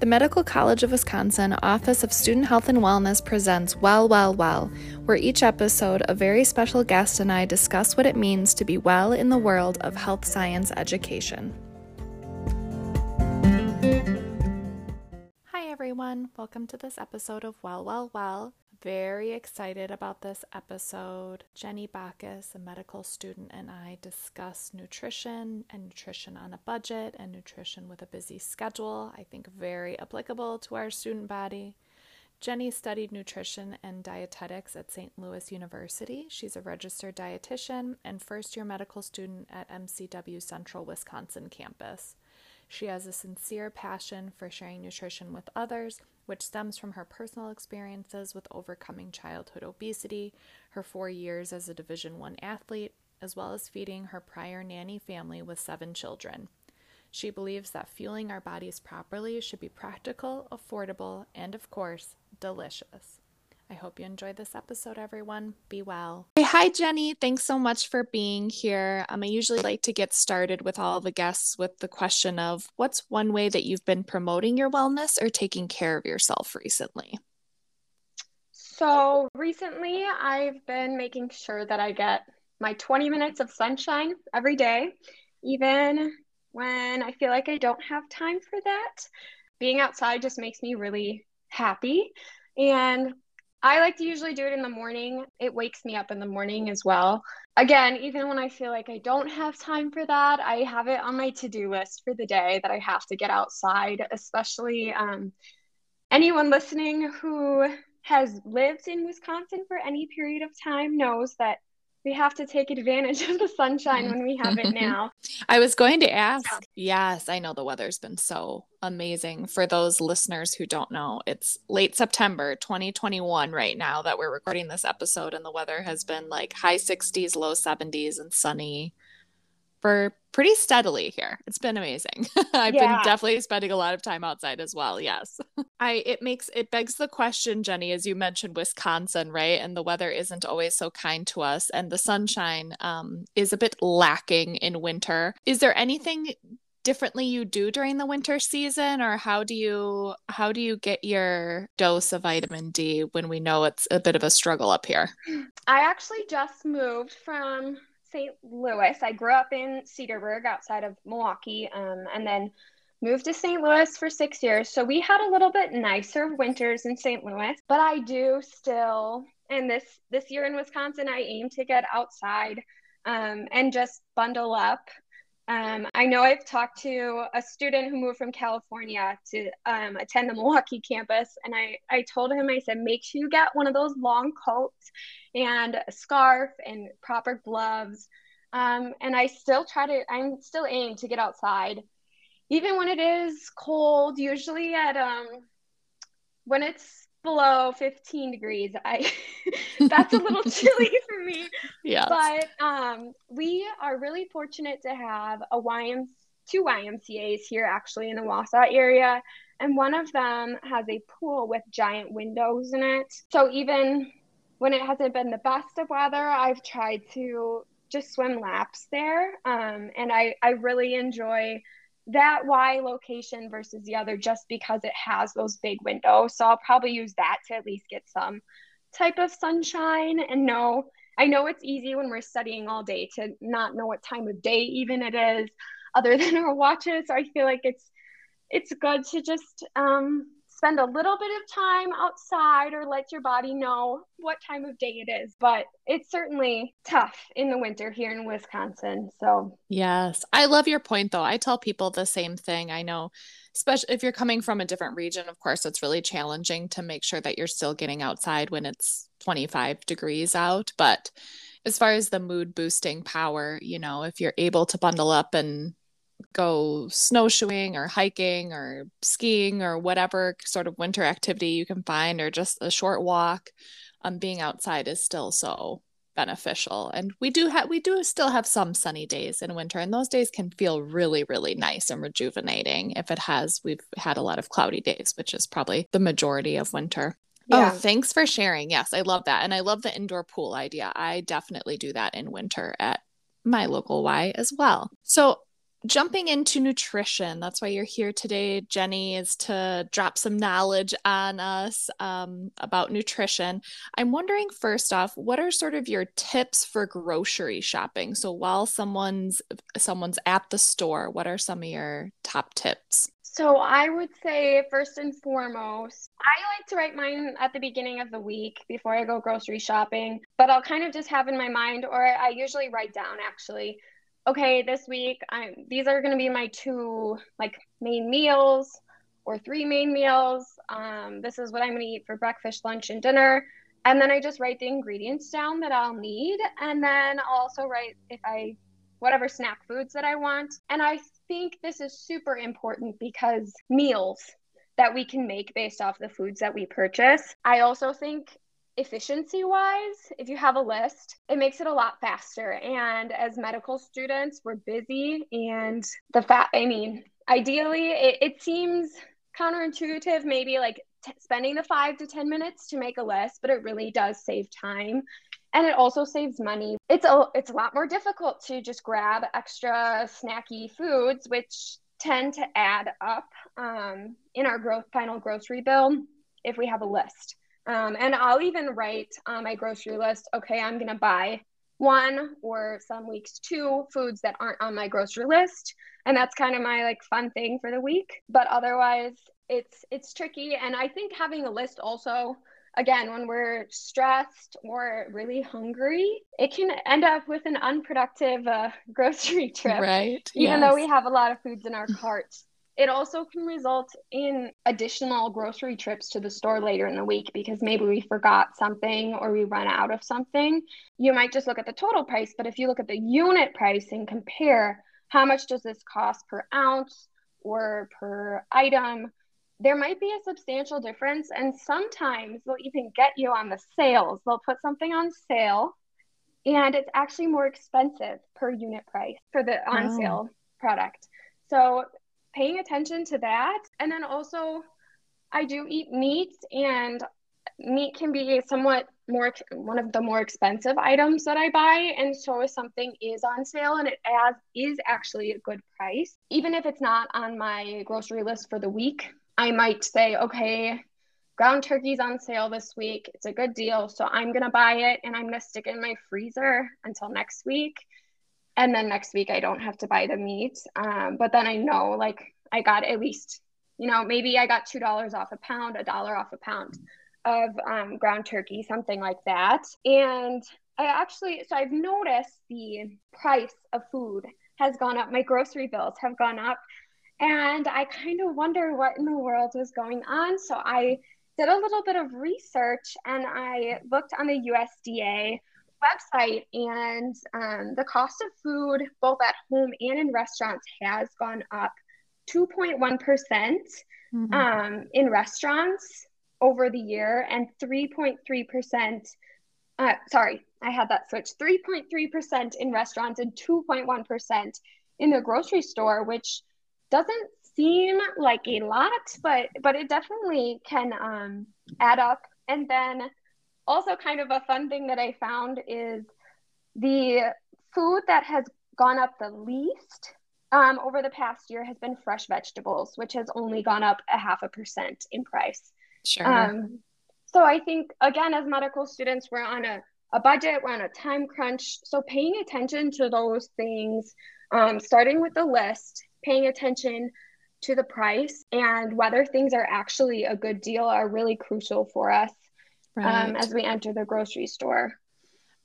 The Medical College of Wisconsin Office of Student Health and Wellness presents Well, Well, Well, where each episode a very special guest and I discuss what it means to be well in the world of health science education. Hi, everyone. Welcome to this episode of Well, Well, Well very excited about this episode. Jenny Backus, a medical student, and I discuss nutrition and nutrition on a budget and nutrition with a busy schedule. I think very applicable to our student body. Jenny studied nutrition and dietetics at St. Louis University. She's a registered dietitian and first year medical student at MCW Central Wisconsin campus. She has a sincere passion for sharing nutrition with others, which stems from her personal experiences with overcoming childhood obesity, her 4 years as a Division 1 athlete, as well as feeding her prior nanny family with 7 children. She believes that fueling our bodies properly should be practical, affordable, and of course, delicious. I hope you enjoyed this episode, everyone. Be well. Hey, hi, Jenny. Thanks so much for being here. Um, I usually like to get started with all the guests with the question of what's one way that you've been promoting your wellness or taking care of yourself recently? So, recently, I've been making sure that I get my 20 minutes of sunshine every day, even when I feel like I don't have time for that. Being outside just makes me really happy. And I like to usually do it in the morning. It wakes me up in the morning as well. Again, even when I feel like I don't have time for that, I have it on my to do list for the day that I have to get outside, especially um, anyone listening who has lived in Wisconsin for any period of time knows that we have to take advantage of the sunshine when we have it mm-hmm. now. I was going to ask. Yes, I know the weather's been so amazing. For those listeners who don't know, it's late September 2021 right now that we're recording this episode, and the weather has been like high 60s, low 70s, and sunny for pretty steadily here. It's been amazing. I've yeah. been definitely spending a lot of time outside as well. Yes. I it makes it begs the question, Jenny, as you mentioned Wisconsin, right? And the weather isn't always so kind to us and the sunshine um, is a bit lacking in winter. Is there anything differently you do during the winter season or how do you how do you get your dose of vitamin D when we know it's a bit of a struggle up here? I actually just moved from St. Louis. I grew up in Cedarburg outside of Milwaukee um, and then moved to St. Louis for six years. So we had a little bit nicer winters in St. Louis, but I do still, and this, this year in Wisconsin, I aim to get outside um, and just bundle up. Um, I know I've talked to a student who moved from California to um, attend the Milwaukee campus, and I, I told him, I said, make sure you get one of those long coats and a scarf and proper gloves. Um, and I still try to, I'm still aim to get outside, even when it is cold, usually at, um, when it's below 15 degrees, I, that's a little chilly for me. Yeah. But, um, we are really fortunate to have a YM, two YMCA's here actually in the Wausau area. And one of them has a pool with giant windows in it. So even when it hasn't been the best of weather, I've tried to just swim laps there. Um, and I, I really enjoy that Y location versus the other just because it has those big windows. So I'll probably use that to at least get some type of sunshine and know I know it's easy when we're studying all day to not know what time of day even it is other than our watches. So I feel like it's it's good to just um, spend a little bit of time outside or let your body know what time of day it is. But it's certainly tough in the winter here in Wisconsin. So, yes, I love your point though. I tell people the same thing. I know, especially if you're coming from a different region, of course, it's really challenging to make sure that you're still getting outside when it's 25 degrees out. But as far as the mood boosting power, you know, if you're able to bundle up and go snowshoeing or hiking or skiing or whatever sort of winter activity you can find or just a short walk um, being outside is still so beneficial and we do have we do still have some sunny days in winter and those days can feel really really nice and rejuvenating if it has we've had a lot of cloudy days which is probably the majority of winter oh, yeah. Oh, thanks for sharing. Yes, I love that. And I love the indoor pool idea. I definitely do that in winter at my local Y as well. So jumping into nutrition, that's why you're here today, Jenny, is to drop some knowledge on us um, about nutrition. I'm wondering, first off, what are sort of your tips for grocery shopping? So while someone's someone's at the store, what are some of your top tips? So I would say first and foremost, I like to write mine at the beginning of the week before I go grocery shopping, but I'll kind of just have in my mind or I usually write down actually okay, this week I'm these are going to be my two like main meals or three main meals. Um, this is what I'm going to eat for breakfast, lunch, and dinner. And then I just write the ingredients down that I'll need. And then I'll also write if I, whatever snack foods that I want. And I think this is super important because meals that we can make based off the foods that we purchase. I also think efficiency wise, if you have a list, it makes it a lot faster. And as medical students, we're busy and the fact, I mean, ideally, it, it seems counterintuitive, maybe like t- spending the five to 10 minutes to make a list, but it really does save time. And it also saves money. It's a it's a lot more difficult to just grab extra snacky foods, which tend to add up um, in our growth final grocery bill if we have a list. Um, and I'll even write on my grocery list, okay, I'm going to buy one or some weeks two foods that aren't on my grocery list. And that's kind of my like fun thing for the week. But otherwise, it's it's tricky and I think having a list also again when we're stressed or really hungry it can end up with an unproductive uh, grocery trip right even yes. though we have a lot of foods in our cart it also can result in additional grocery trips to the store later in the week because maybe we forgot something or we run out of something. You might just look at the total price, but if you look at the unit price and compare how much does this cost per ounce or per item, there might be a substantial difference. And sometimes they'll even get you on the sales. They'll put something on sale and it's actually more expensive per unit price for the on oh. sale product. So paying attention to that. And then also, I do eat meat, and meat can be somewhat more one of the more expensive items that I buy. And so, if something is on sale and it as is actually a good price, even if it's not on my grocery list for the week, I might say, okay, ground turkey's on sale this week. It's a good deal. So I'm going to buy it and I'm going to stick it in my freezer until next week and then next week I don't have to buy the meat. Um, but then I know like I got at least, you know, maybe I got two dollars off a pound, a dollar off a pound of um, ground turkey, something like that. And I actually, so I've noticed the price of food has gone up. My grocery bills have gone up, and I kind of wonder what in the world was going on. So I did a little bit of research and I looked on the USDA website, and um, the cost of food, both at home and in restaurants, has gone up 2.1% mm-hmm. um, in restaurants over the year and 3.3%. Uh, sorry, I had that switch 3.3% in restaurants and 2.1% in the grocery store, which doesn't seem like a lot, but but it definitely can um, add up. And then also kind of a fun thing that I found is the food that has gone up the least um, over the past year has been fresh vegetables, which has only gone up a half a percent in price. Sure. Um, so I think again, as medical students, we're on a, a budget, we're on a time crunch. So paying attention to those things, um, starting with the list, paying attention to the price and whether things are actually a good deal are really crucial for us right. um, as we enter the grocery store.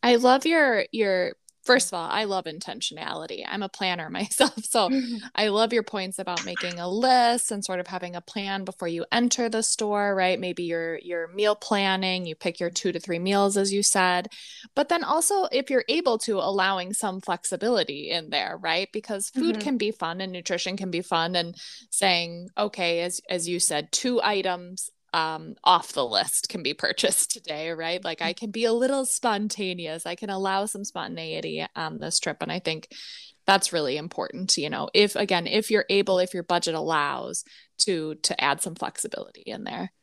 I love your your first of all, I love intentionality. I'm a planner myself. So I love your points about making a list and sort of having a plan before you enter the store, right? Maybe you're you're meal planning, you pick your 2 to 3 meals as you said. But then also if you're able to allowing some flexibility in there, right? Because food mm-hmm. can be fun and nutrition can be fun and saying, okay, as as you said, two items um, off the list can be purchased today, right? Like I can be a little spontaneous. I can allow some spontaneity on this trip. And I think that's really important, you know, if again, if you're able, if your budget allows to to add some flexibility in there.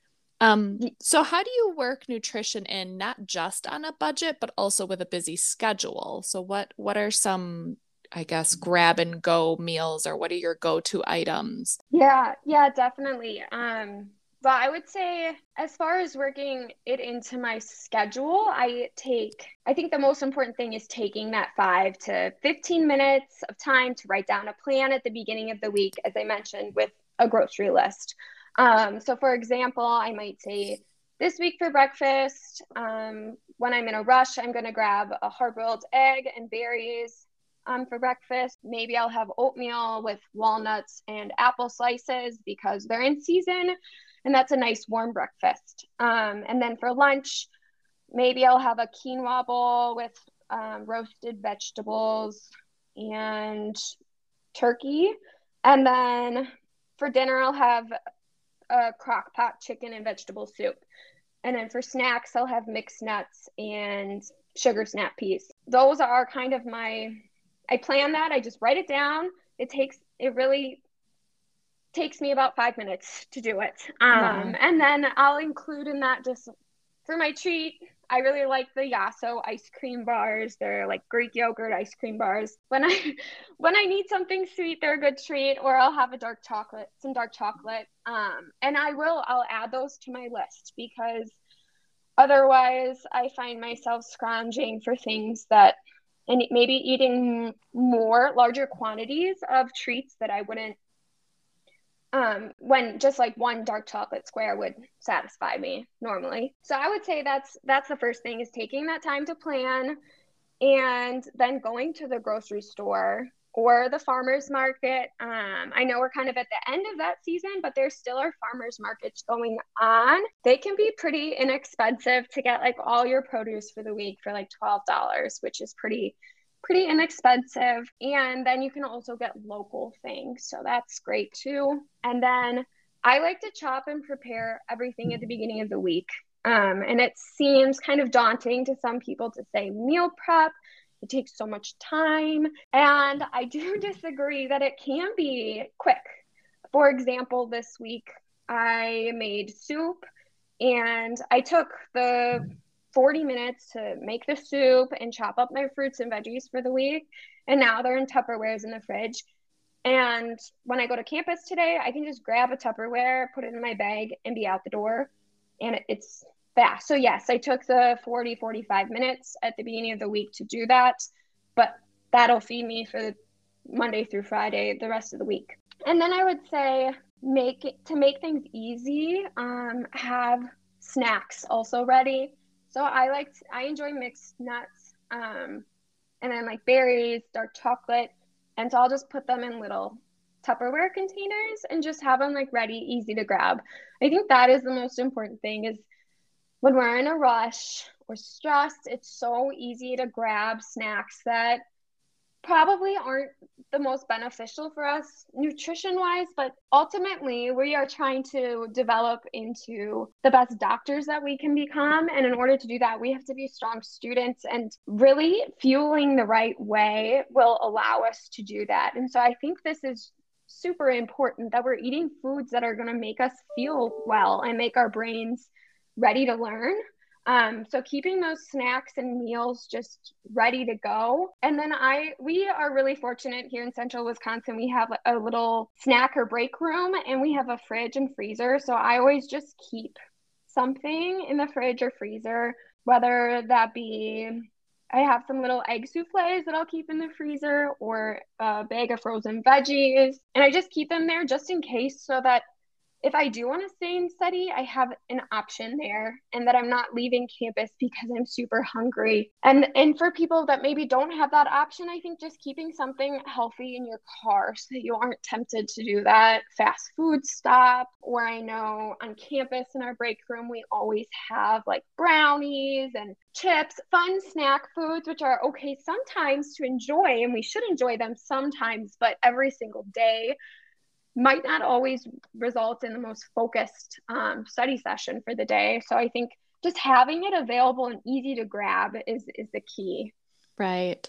Um, so how do you work nutrition in not just on a budget, but also with a busy schedule? So what what are some I guess, grab and go meals or what are your go to items? Yeah, yeah, definitely. Um, but I would say, as far as working it into my schedule, I take, I think the most important thing is taking that five to 15 minutes of time to write down a plan at the beginning of the week, as I mentioned, with a grocery list. Um, so, for example, I might say, this week for breakfast, um, when I'm in a rush, I'm going to grab a hard boiled egg and berries um, for breakfast. Maybe I'll have oatmeal with walnuts and apple slices because they're in season. And that's a nice warm breakfast. Um, and then for lunch, maybe I'll have a quinoa bowl with um, roasted vegetables and turkey. And then for dinner, I'll have a crock pot chicken and vegetable soup. And then for snacks, I'll have mixed nuts and sugar snap peas. Those are kind of my, I plan that. I just write it down. It takes, it really takes me about five minutes to do it. Um, And then I'll include in that just for my treat. I really like the Yasso ice cream bars. They're like Greek yogurt ice cream bars. When I when I need something sweet, they're a good treat. Or I'll have a dark chocolate, some dark chocolate. Um, and I will I'll add those to my list because otherwise I find myself scrounging for things that and maybe eating more larger quantities of treats that I wouldn't um, when just like one dark chocolate square would satisfy me normally. So I would say that's that's the first thing is taking that time to plan and then going to the grocery store or the farmers market. Um, I know we're kind of at the end of that season, but there still are farmers markets going on. They can be pretty inexpensive to get like all your produce for the week for like $12, which is pretty pretty inexpensive. And then you can also get local things. So that's great too. And then I like to chop and prepare everything at the beginning of the week. Um, and it seems kind of daunting to some people to say meal prep. It takes so much time. And I do disagree that it can be quick. For example, this week I made soup and I took the 40 minutes to make the soup and chop up my fruits and veggies for the week. And now they're in Tupperwares in the fridge. And when I go to campus today, I can just grab a Tupperware, put it in my bag, and be out the door. And it's fast. So, yes, I took the 40, 45 minutes at the beginning of the week to do that. But that'll feed me for Monday through Friday, the rest of the week. And then I would say, make it to make things easy, um, have snacks also ready. So I like I enjoy mixed nuts, um, and then like berries, dark chocolate, and so I'll just put them in little Tupperware containers and just have them like ready, easy to grab. I think that is the most important thing is when we're in a rush or stressed, it's so easy to grab snacks that probably aren't the most beneficial for us nutrition wise, but ultimately we are trying to develop into the best doctors that we can become. And in order to do that, we have to be strong students, and really fueling the right way will allow us to do that. And so I think this is super important that we're eating foods that are going to make us feel well and make our brains ready to learn um, so keeping those snacks and meals just ready to go. And then I, we are really fortunate here in central Wisconsin. We have a little snack or break room and we have a fridge and freezer. So I always just keep something in the fridge or freezer, whether that be I have some little egg souffles that I'll keep in the freezer or a bag of frozen veggies. And I just keep them there just in case so that if I do want to stay and study, I have an option there and that I'm not leaving campus because I'm super hungry. And and for people that maybe don't have that option, I think just keeping something healthy in your car so that you aren't tempted to do that fast food stop. Or I know on campus in our break room, we always have like brownies and chips, fun snack foods, which are okay sometimes to enjoy, and we should enjoy them sometimes, but every single day might not always result in the most focused um, study session for the day. So I think just having it available and easy to grab is is the key. Right.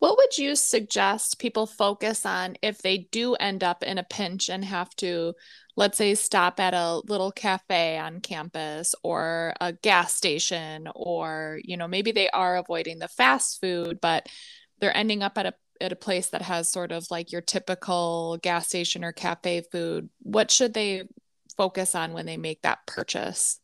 What would you suggest people focus on if they do end up in a pinch and have to, let's say, stop at a little cafe on campus or a gas station, or, you know, maybe they are avoiding the fast food, but they're ending up at a at a place that has sort of like your typical gas station or cafe food, what should they focus on when they make that purchase?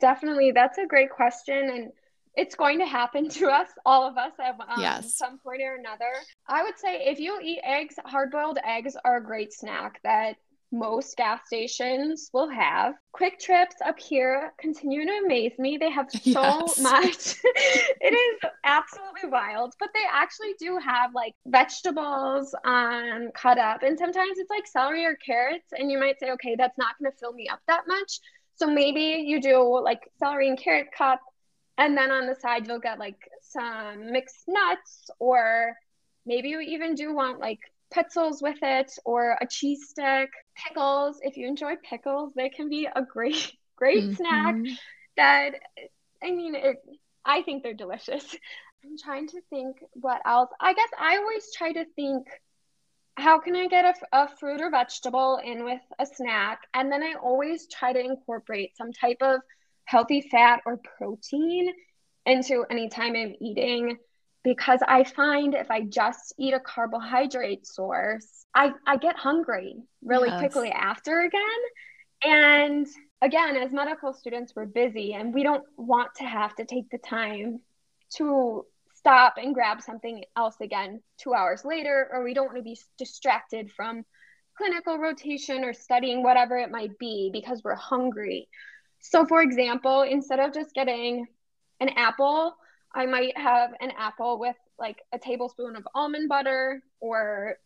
Definitely. That's a great question. And it's going to happen to us, all of us, at um, yes. some point or another. I would say if you eat eggs, hard boiled eggs are a great snack that most gas stations will have. Kwik Trips up here continue to amaze me. They have so yes. much. it is absolutely wild, but they actually do have like vegetables um, cut up. And sometimes it's like celery or carrots. And you might say, okay, that's not going to fill me up that much. So maybe you do like celery and carrot cup. And then on the side, you'll get like some mixed nuts, or maybe you even do want like pretzels with it or a cheese stick, pickles. If you enjoy pickles, they can be a great, great mm-hmm. snack that, I mean, it, I think they're delicious. I'm trying to think what else. I guess I always try to think how can I get a, a fruit or vegetable in with a snack? And then I always try to incorporate some type of healthy fat or protein into any time I'm eating because I find if I just eat a carbohydrate source, I, I get hungry really yes. quickly after again. And again, as medical students, we're busy and we don't want to have to take the time to stop and grab something else again two hours later, or we don't want to be distracted from clinical rotation or studying whatever it might be because we're hungry. So, for example, instead of just getting an apple, I might have an apple with like a tablespoon of almond butter or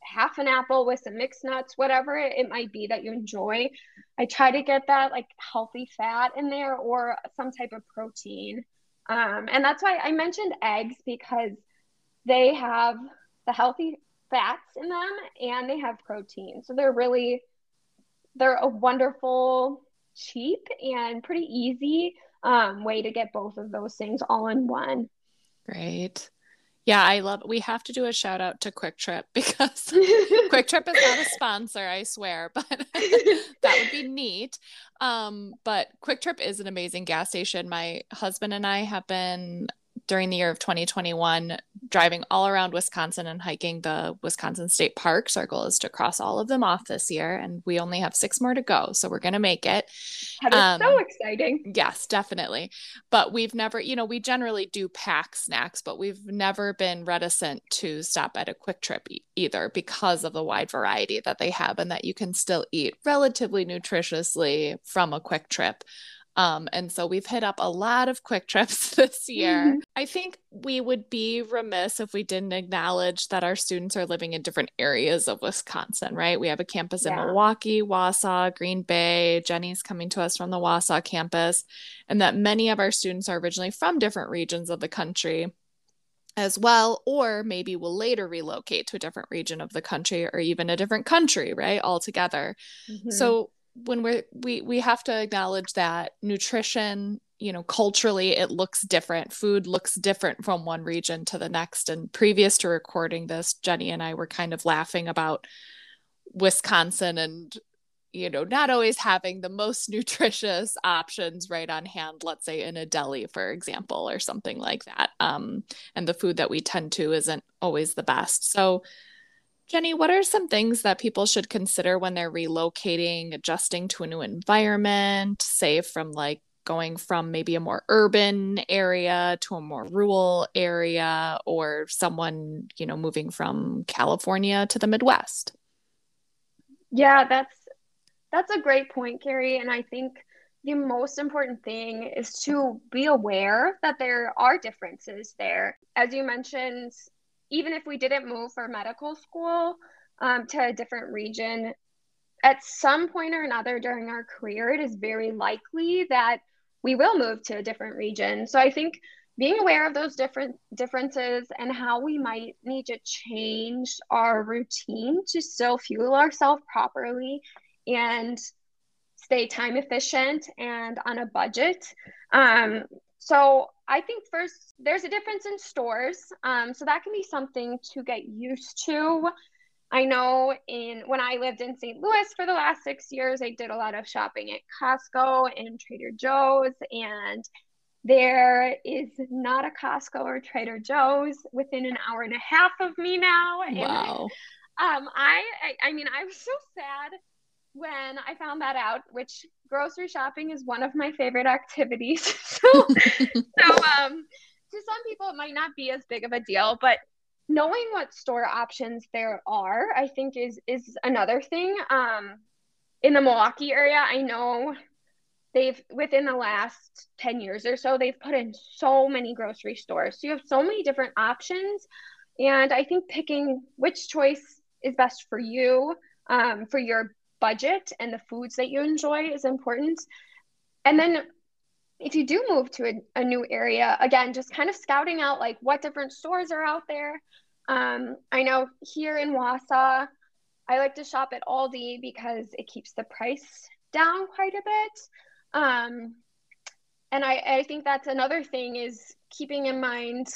half an apple with some mixed nuts, whatever it might be that you enjoy. I try to get that like healthy fat in there or some type of protein. Um, and that's why I mentioned eggs because they have the healthy fats in them and they have protein. So they're really, they're a wonderful, cheap, and pretty easy um, way to get both of those things all in one. Great. Yeah, I love we have to do a shout out to Kwik Trip because Kwik Trip is not a sponsor, I swear, but that would be neat. Um, but Kwik Trip is an amazing gas station. My husband and I have been during the year of 2021 driving all around Wisconsin and hiking the Wisconsin State Parks. Our goal is to cross all of them off this year, and we only have six more to go. So we're going to make it. That is um, so exciting. Yes, definitely. But we've never, you know, we generally do pack snacks, but we've never been reticent to stop at a Kwik Trip e- either because of the wide variety that they have and that you can still eat relatively nutritiously from a Kwik Trip. Um, and so we've hit up a lot of quick trips this year. Mm-hmm. I think we would be remiss if we didn't acknowledge that our students are living in different areas of Wisconsin, right? We have a campus yeah. in Milwaukee, Wausau, Green Bay. Jenny's coming to us from the Wausau campus, and that many of our students are originally from different regions of the country as well, or maybe will later relocate to a different region of the country or even a different country, right? Altogether. Mm-hmm. So when we're we we have to acknowledge that nutrition you know culturally it looks different. Food looks different from one region to the next. And previous to recording this jenny and i were kind of laughing about wisconsin and you know not always having the most nutritious options right on hand let's say in a deli for example or something like that. Um, and the food that we tend to isn't always the best. So Jenny, what are some things that people should consider when they're relocating, adjusting to a new environment, say from like going from maybe a more urban area to a more rural area or someone, you know, moving from California to the Midwest? Yeah, that's that's a great point, Carrie, and I think the most important thing is to be aware that there are differences there. As you mentioned, even if we didn't move for medical school um, to a different region, at some point or another during our career, it is very likely that we will move to a different region. So I think being aware of those different differences and how we might need to change our routine to still fuel ourselves properly and stay time efficient and on a budget um, so I think first there's a difference in stores. Um, so that can be something to get used to. I know in when I lived in St. Louis for the last six years, I did a lot of shopping at Costco and Trader Joe's, and There is not a Costco or Trader Joe's within an hour and a half of me now. Wow. And, um, I, I, I mean, I was so sad when I found that out, which grocery shopping is one of my favorite activities. so, so um, to some people, it might not be as big of a deal, but knowing what store options there are, I think is is another thing. Um, in the Milwaukee area, I know they've within the last 10 years or so they've put in so many grocery stores so you have so many different options and i think picking which choice is best for you um, for your budget and the foods that you enjoy is important. And then if you do move to a, a new area again just kind of scouting out like what different stores are out there. Um, i know here in wausau i like to shop at aldi because it keeps the price down quite a bit. Um, and I, I think that's another thing is keeping in mind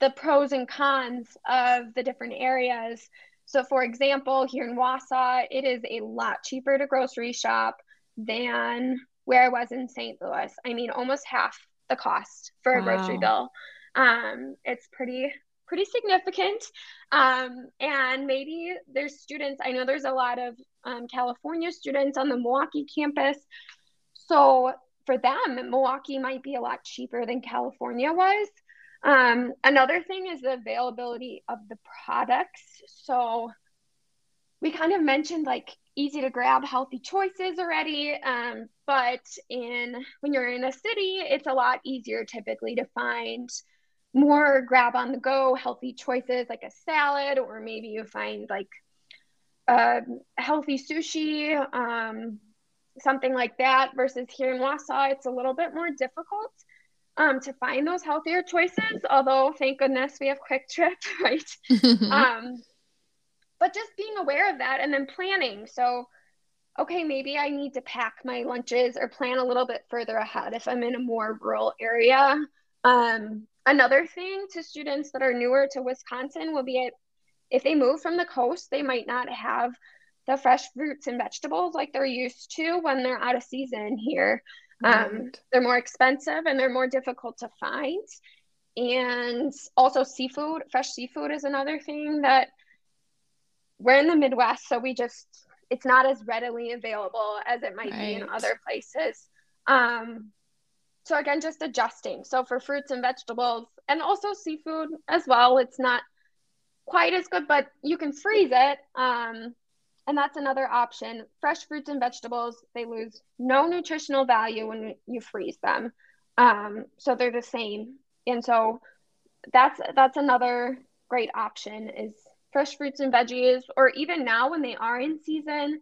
the pros and cons of the different areas. So, for example, here in Wausau, it is a lot cheaper to grocery shop than where I was in St. Louis. I mean, almost half the cost for a wow. grocery bill. Um, it's pretty pretty significant. Um, and maybe there's students. I know there's a lot of um, California students on the Milwaukee campus so for them, Milwaukee might be a lot cheaper than California was. Um, another thing is the availability of the products. So we kind of mentioned like easy to grab healthy choices already um, but in when you're in a city it's a lot easier typically to find more grab on the go healthy choices like a salad or maybe you find like a healthy sushi um, something like that versus here in Wausau, it's a little bit more difficult um, to find those healthier choices. Although, thank goodness we have Kwik Trip, right? um, but just being aware of that and then planning. So, okay, maybe I need to pack my lunches or plan a little bit further ahead if I'm in a more rural area. Um, another thing to students that are newer to Wisconsin will be it if they move from the coast, they might not have the fresh fruits and vegetables like they're used to when they're out of season here. Um, right. Um, they're more expensive and they're more difficult to find. And also, seafood, fresh seafood is another thing that we're in the Midwest, so we just, it's not as readily available as it might right. be in other places. Um, so, again, just adjusting. So, for fruits and vegetables, and also seafood as well, it's not quite as good, but you can freeze it. Um, and that's another option. Fresh fruits and vegetables, they lose no nutritional value when you freeze them. Um, so they're the same. And so that's that's another great option is fresh fruits and veggies, or even now when they are in season.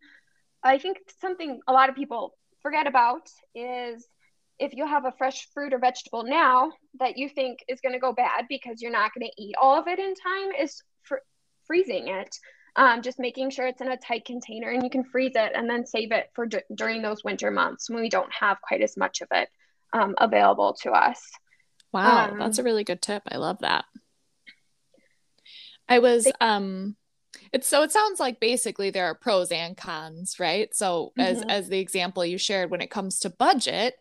I think something a lot of people forget about is if you have a fresh fruit or vegetable now that you think is going to go bad because you're not going to eat all of it in time, is fr- freezing it um, just making sure it's in a tight container and you can freeze it and then save it for d- during those winter months when we don't have quite as much of it um, available to us. Wow, um, that's a really good tip. I love that. I was they- um it's so it sounds like basically there are pros and cons, right? So mm-hmm. as as the example you shared when it comes to budget,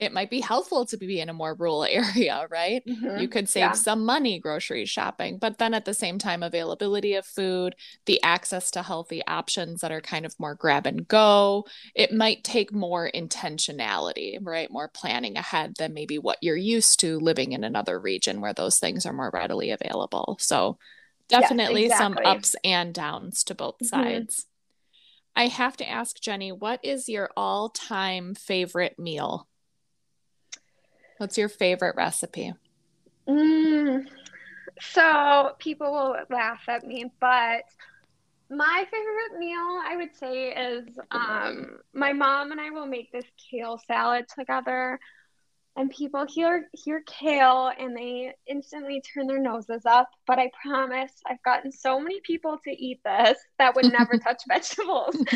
it might be helpful to be in a more rural area, right? Mm-hmm. You could save yeah. some money grocery shopping, but then at the same time, availability of food, the access to healthy options that are kind of more grab and go, it might take more intentionality, right? More planning ahead than maybe what you're used to living in another region where those things are more readily available. So, definitely yes, exactly. some ups and downs to both mm-hmm. sides. I have to ask Jenny, what is your all time favorite meal? What's your favorite recipe? Mm, so people will laugh at me, but my favorite meal I would say is um, my mom and I will make this kale salad together. And people hear hear kale and they instantly turn their noses up. But I promise I've gotten so many people to eat this that would never touch vegetables.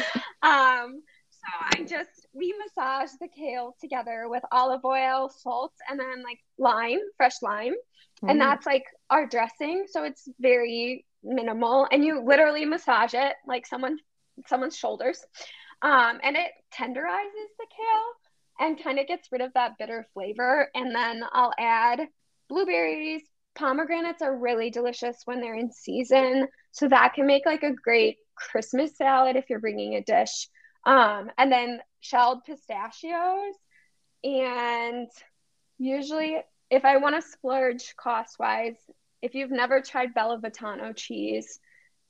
Um, so I just we massage the kale together with olive oil, salt, and then like lime, fresh lime. Mm. And that's like our dressing. So it's very minimal. And you literally massage it like someone someone's shoulders. Um, and it tenderizes the kale. and kind of gets rid of that bitter flavor. And then I'll add blueberries. Pomegranates are really delicious when they're in season. So that can make like a great Christmas salad if you're bringing a dish. Um, and then shelled pistachios. And usually, if I want to splurge cost wise, if you've never tried BellaVitano cheese,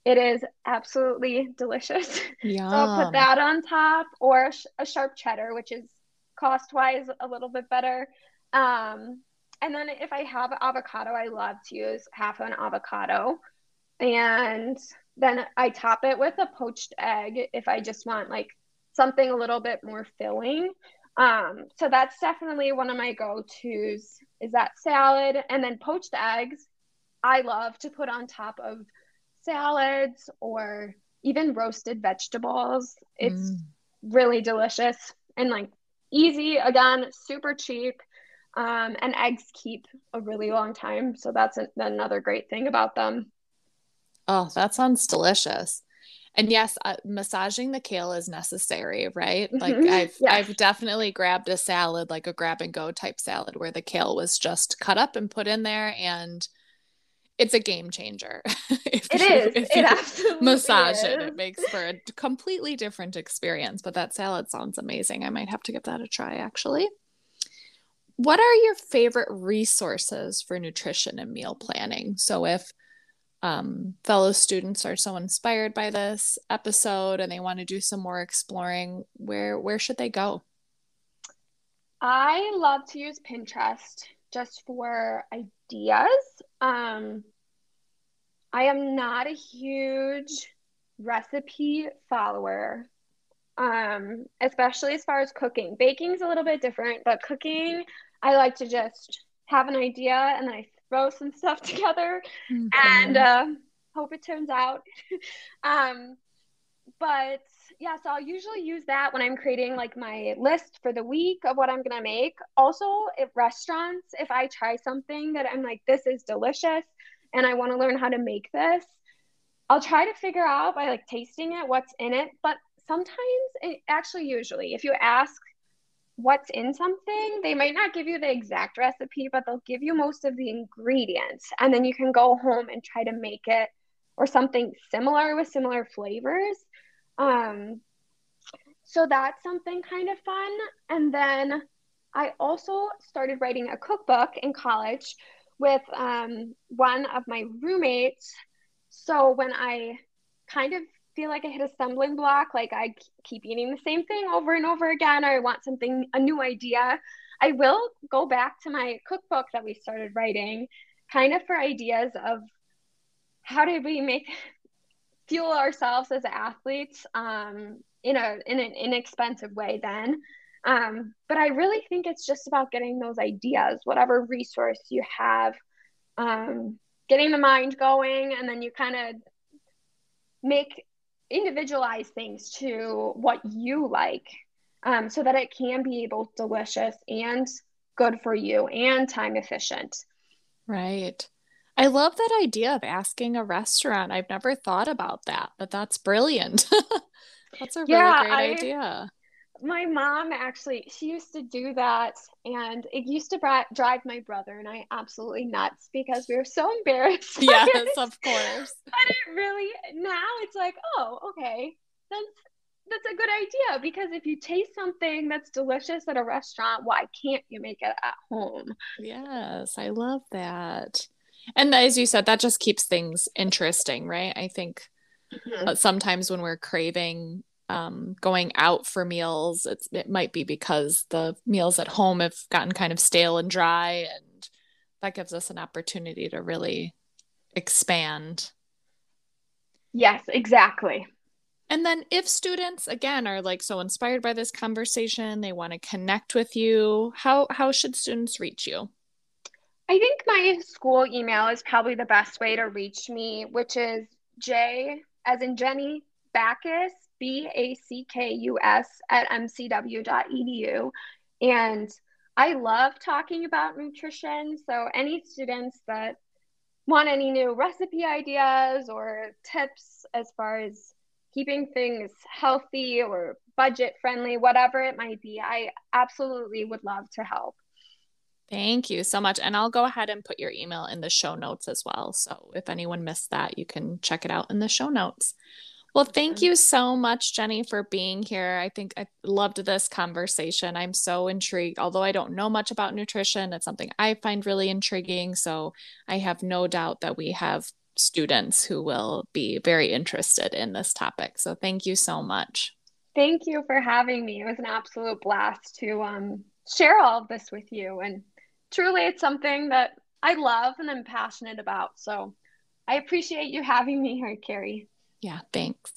it is absolutely delicious. Yeah. so I'll put that on top or a, sh- a sharp cheddar, which is cost wise a little bit better. Um, and then if I have avocado, I love to use half an avocado. And then I top it with a poached egg if I just want like something a little bit more filling. Um, so that's definitely one of my go-tos is that salad and then poached eggs. I love to put on top of salads or even roasted vegetables. It's mm. really delicious and like easy again, super cheap. Um, and eggs keep a really long time. So that's a, another great thing about them. Oh, that sounds delicious. And yes, uh, massaging the kale is necessary, right? Like mm-hmm. I've yes. I've definitely grabbed a salad, like a grab and go type salad, where the kale was just cut up and put in there, and it's a game changer. if it you, is. If it absolutely massage is. it, it makes for a completely different experience. But that salad sounds amazing. I might have to give that a try, actually. What are your favorite resources for nutrition and meal planning? So if um, fellow students are so inspired by this episode and they want to do some more exploring, where where should they go? I love to use Pinterest just for ideas. Um, I am not a huge recipe follower, um, especially as far as cooking. Baking's a little bit different, but cooking, I like to just have an idea and then I throw some stuff together mm-hmm. and uh, hope it turns out. um, but yeah, so I'll usually use that when I'm creating like my list for the week of what I'm gonna make. Also, at restaurants, if I try something that I'm like, this is delicious and I want to learn how to make this, I'll try to figure out by like tasting it what's in it. But sometimes, it, actually, usually, if you ask what's in something, they might not give you the exact recipe, but they'll give you most of the ingredients. And then you can go home and try to make it or something similar with similar flavors. Um, so that's something kind of fun. And then I also started writing a cookbook in college with um, one of my roommates. So when I kind of feel like I hit a stumbling block, like I keep eating the same thing over and over again, or I want something, a new idea, I will go back to my cookbook that we started writing, kind of for ideas of how did we make fuel ourselves as athletes um, in a in an inexpensive way then. Um, but I really think it's just about getting those ideas, whatever resource you have, um, getting the mind going, and then you kind of make individualize things to what you like um, so that it can be both delicious and good for you and time efficient. Right. I love that idea of asking a restaurant. I've never thought about that, but that's brilliant. that's a really yeah, great I, idea. My mom actually, she used to do that, and it used to bra- drive my brother and I absolutely nuts because we were so embarrassed. Yes, of course. but it really now it's like, oh, okay, that's that's a good idea because if you taste something that's delicious at a restaurant, why can't you make it at home? Yes, I love that. And as you said, that just keeps things interesting, right? I think mm-hmm. sometimes when we're craving um, going out for meals, it's, it might be because the meals at home have gotten kind of stale and dry, and that gives us an opportunity to really expand. Yes, exactly. And then if students again are like so inspired by this conversation, they want to connect with you, how how should students reach you? I think my school email is probably the best way to reach me, which is J as in Jenny Backus, B A C K U S at mcw.edu. And I love talking about nutrition. So, any students that want any new recipe ideas or tips as far as keeping things healthy or budget friendly, whatever it might be, I absolutely would love to help. Thank you so much. And I'll go ahead and put your email in the show notes as well. So if anyone missed that, you can check it out in the show notes. Well, thank you so much, Jenny, for being here. I think I loved this conversation. I'm so intrigued. Although I don't know much about nutrition, it's something I find really intriguing. So I have no doubt that we have students who will be very interested in this topic. So thank you so much. Thank you for having me. It was an absolute blast to um, share all of this with you. And truly, it's something that I love and I'm passionate about. So I appreciate you having me here, Carrie. Yeah, thanks.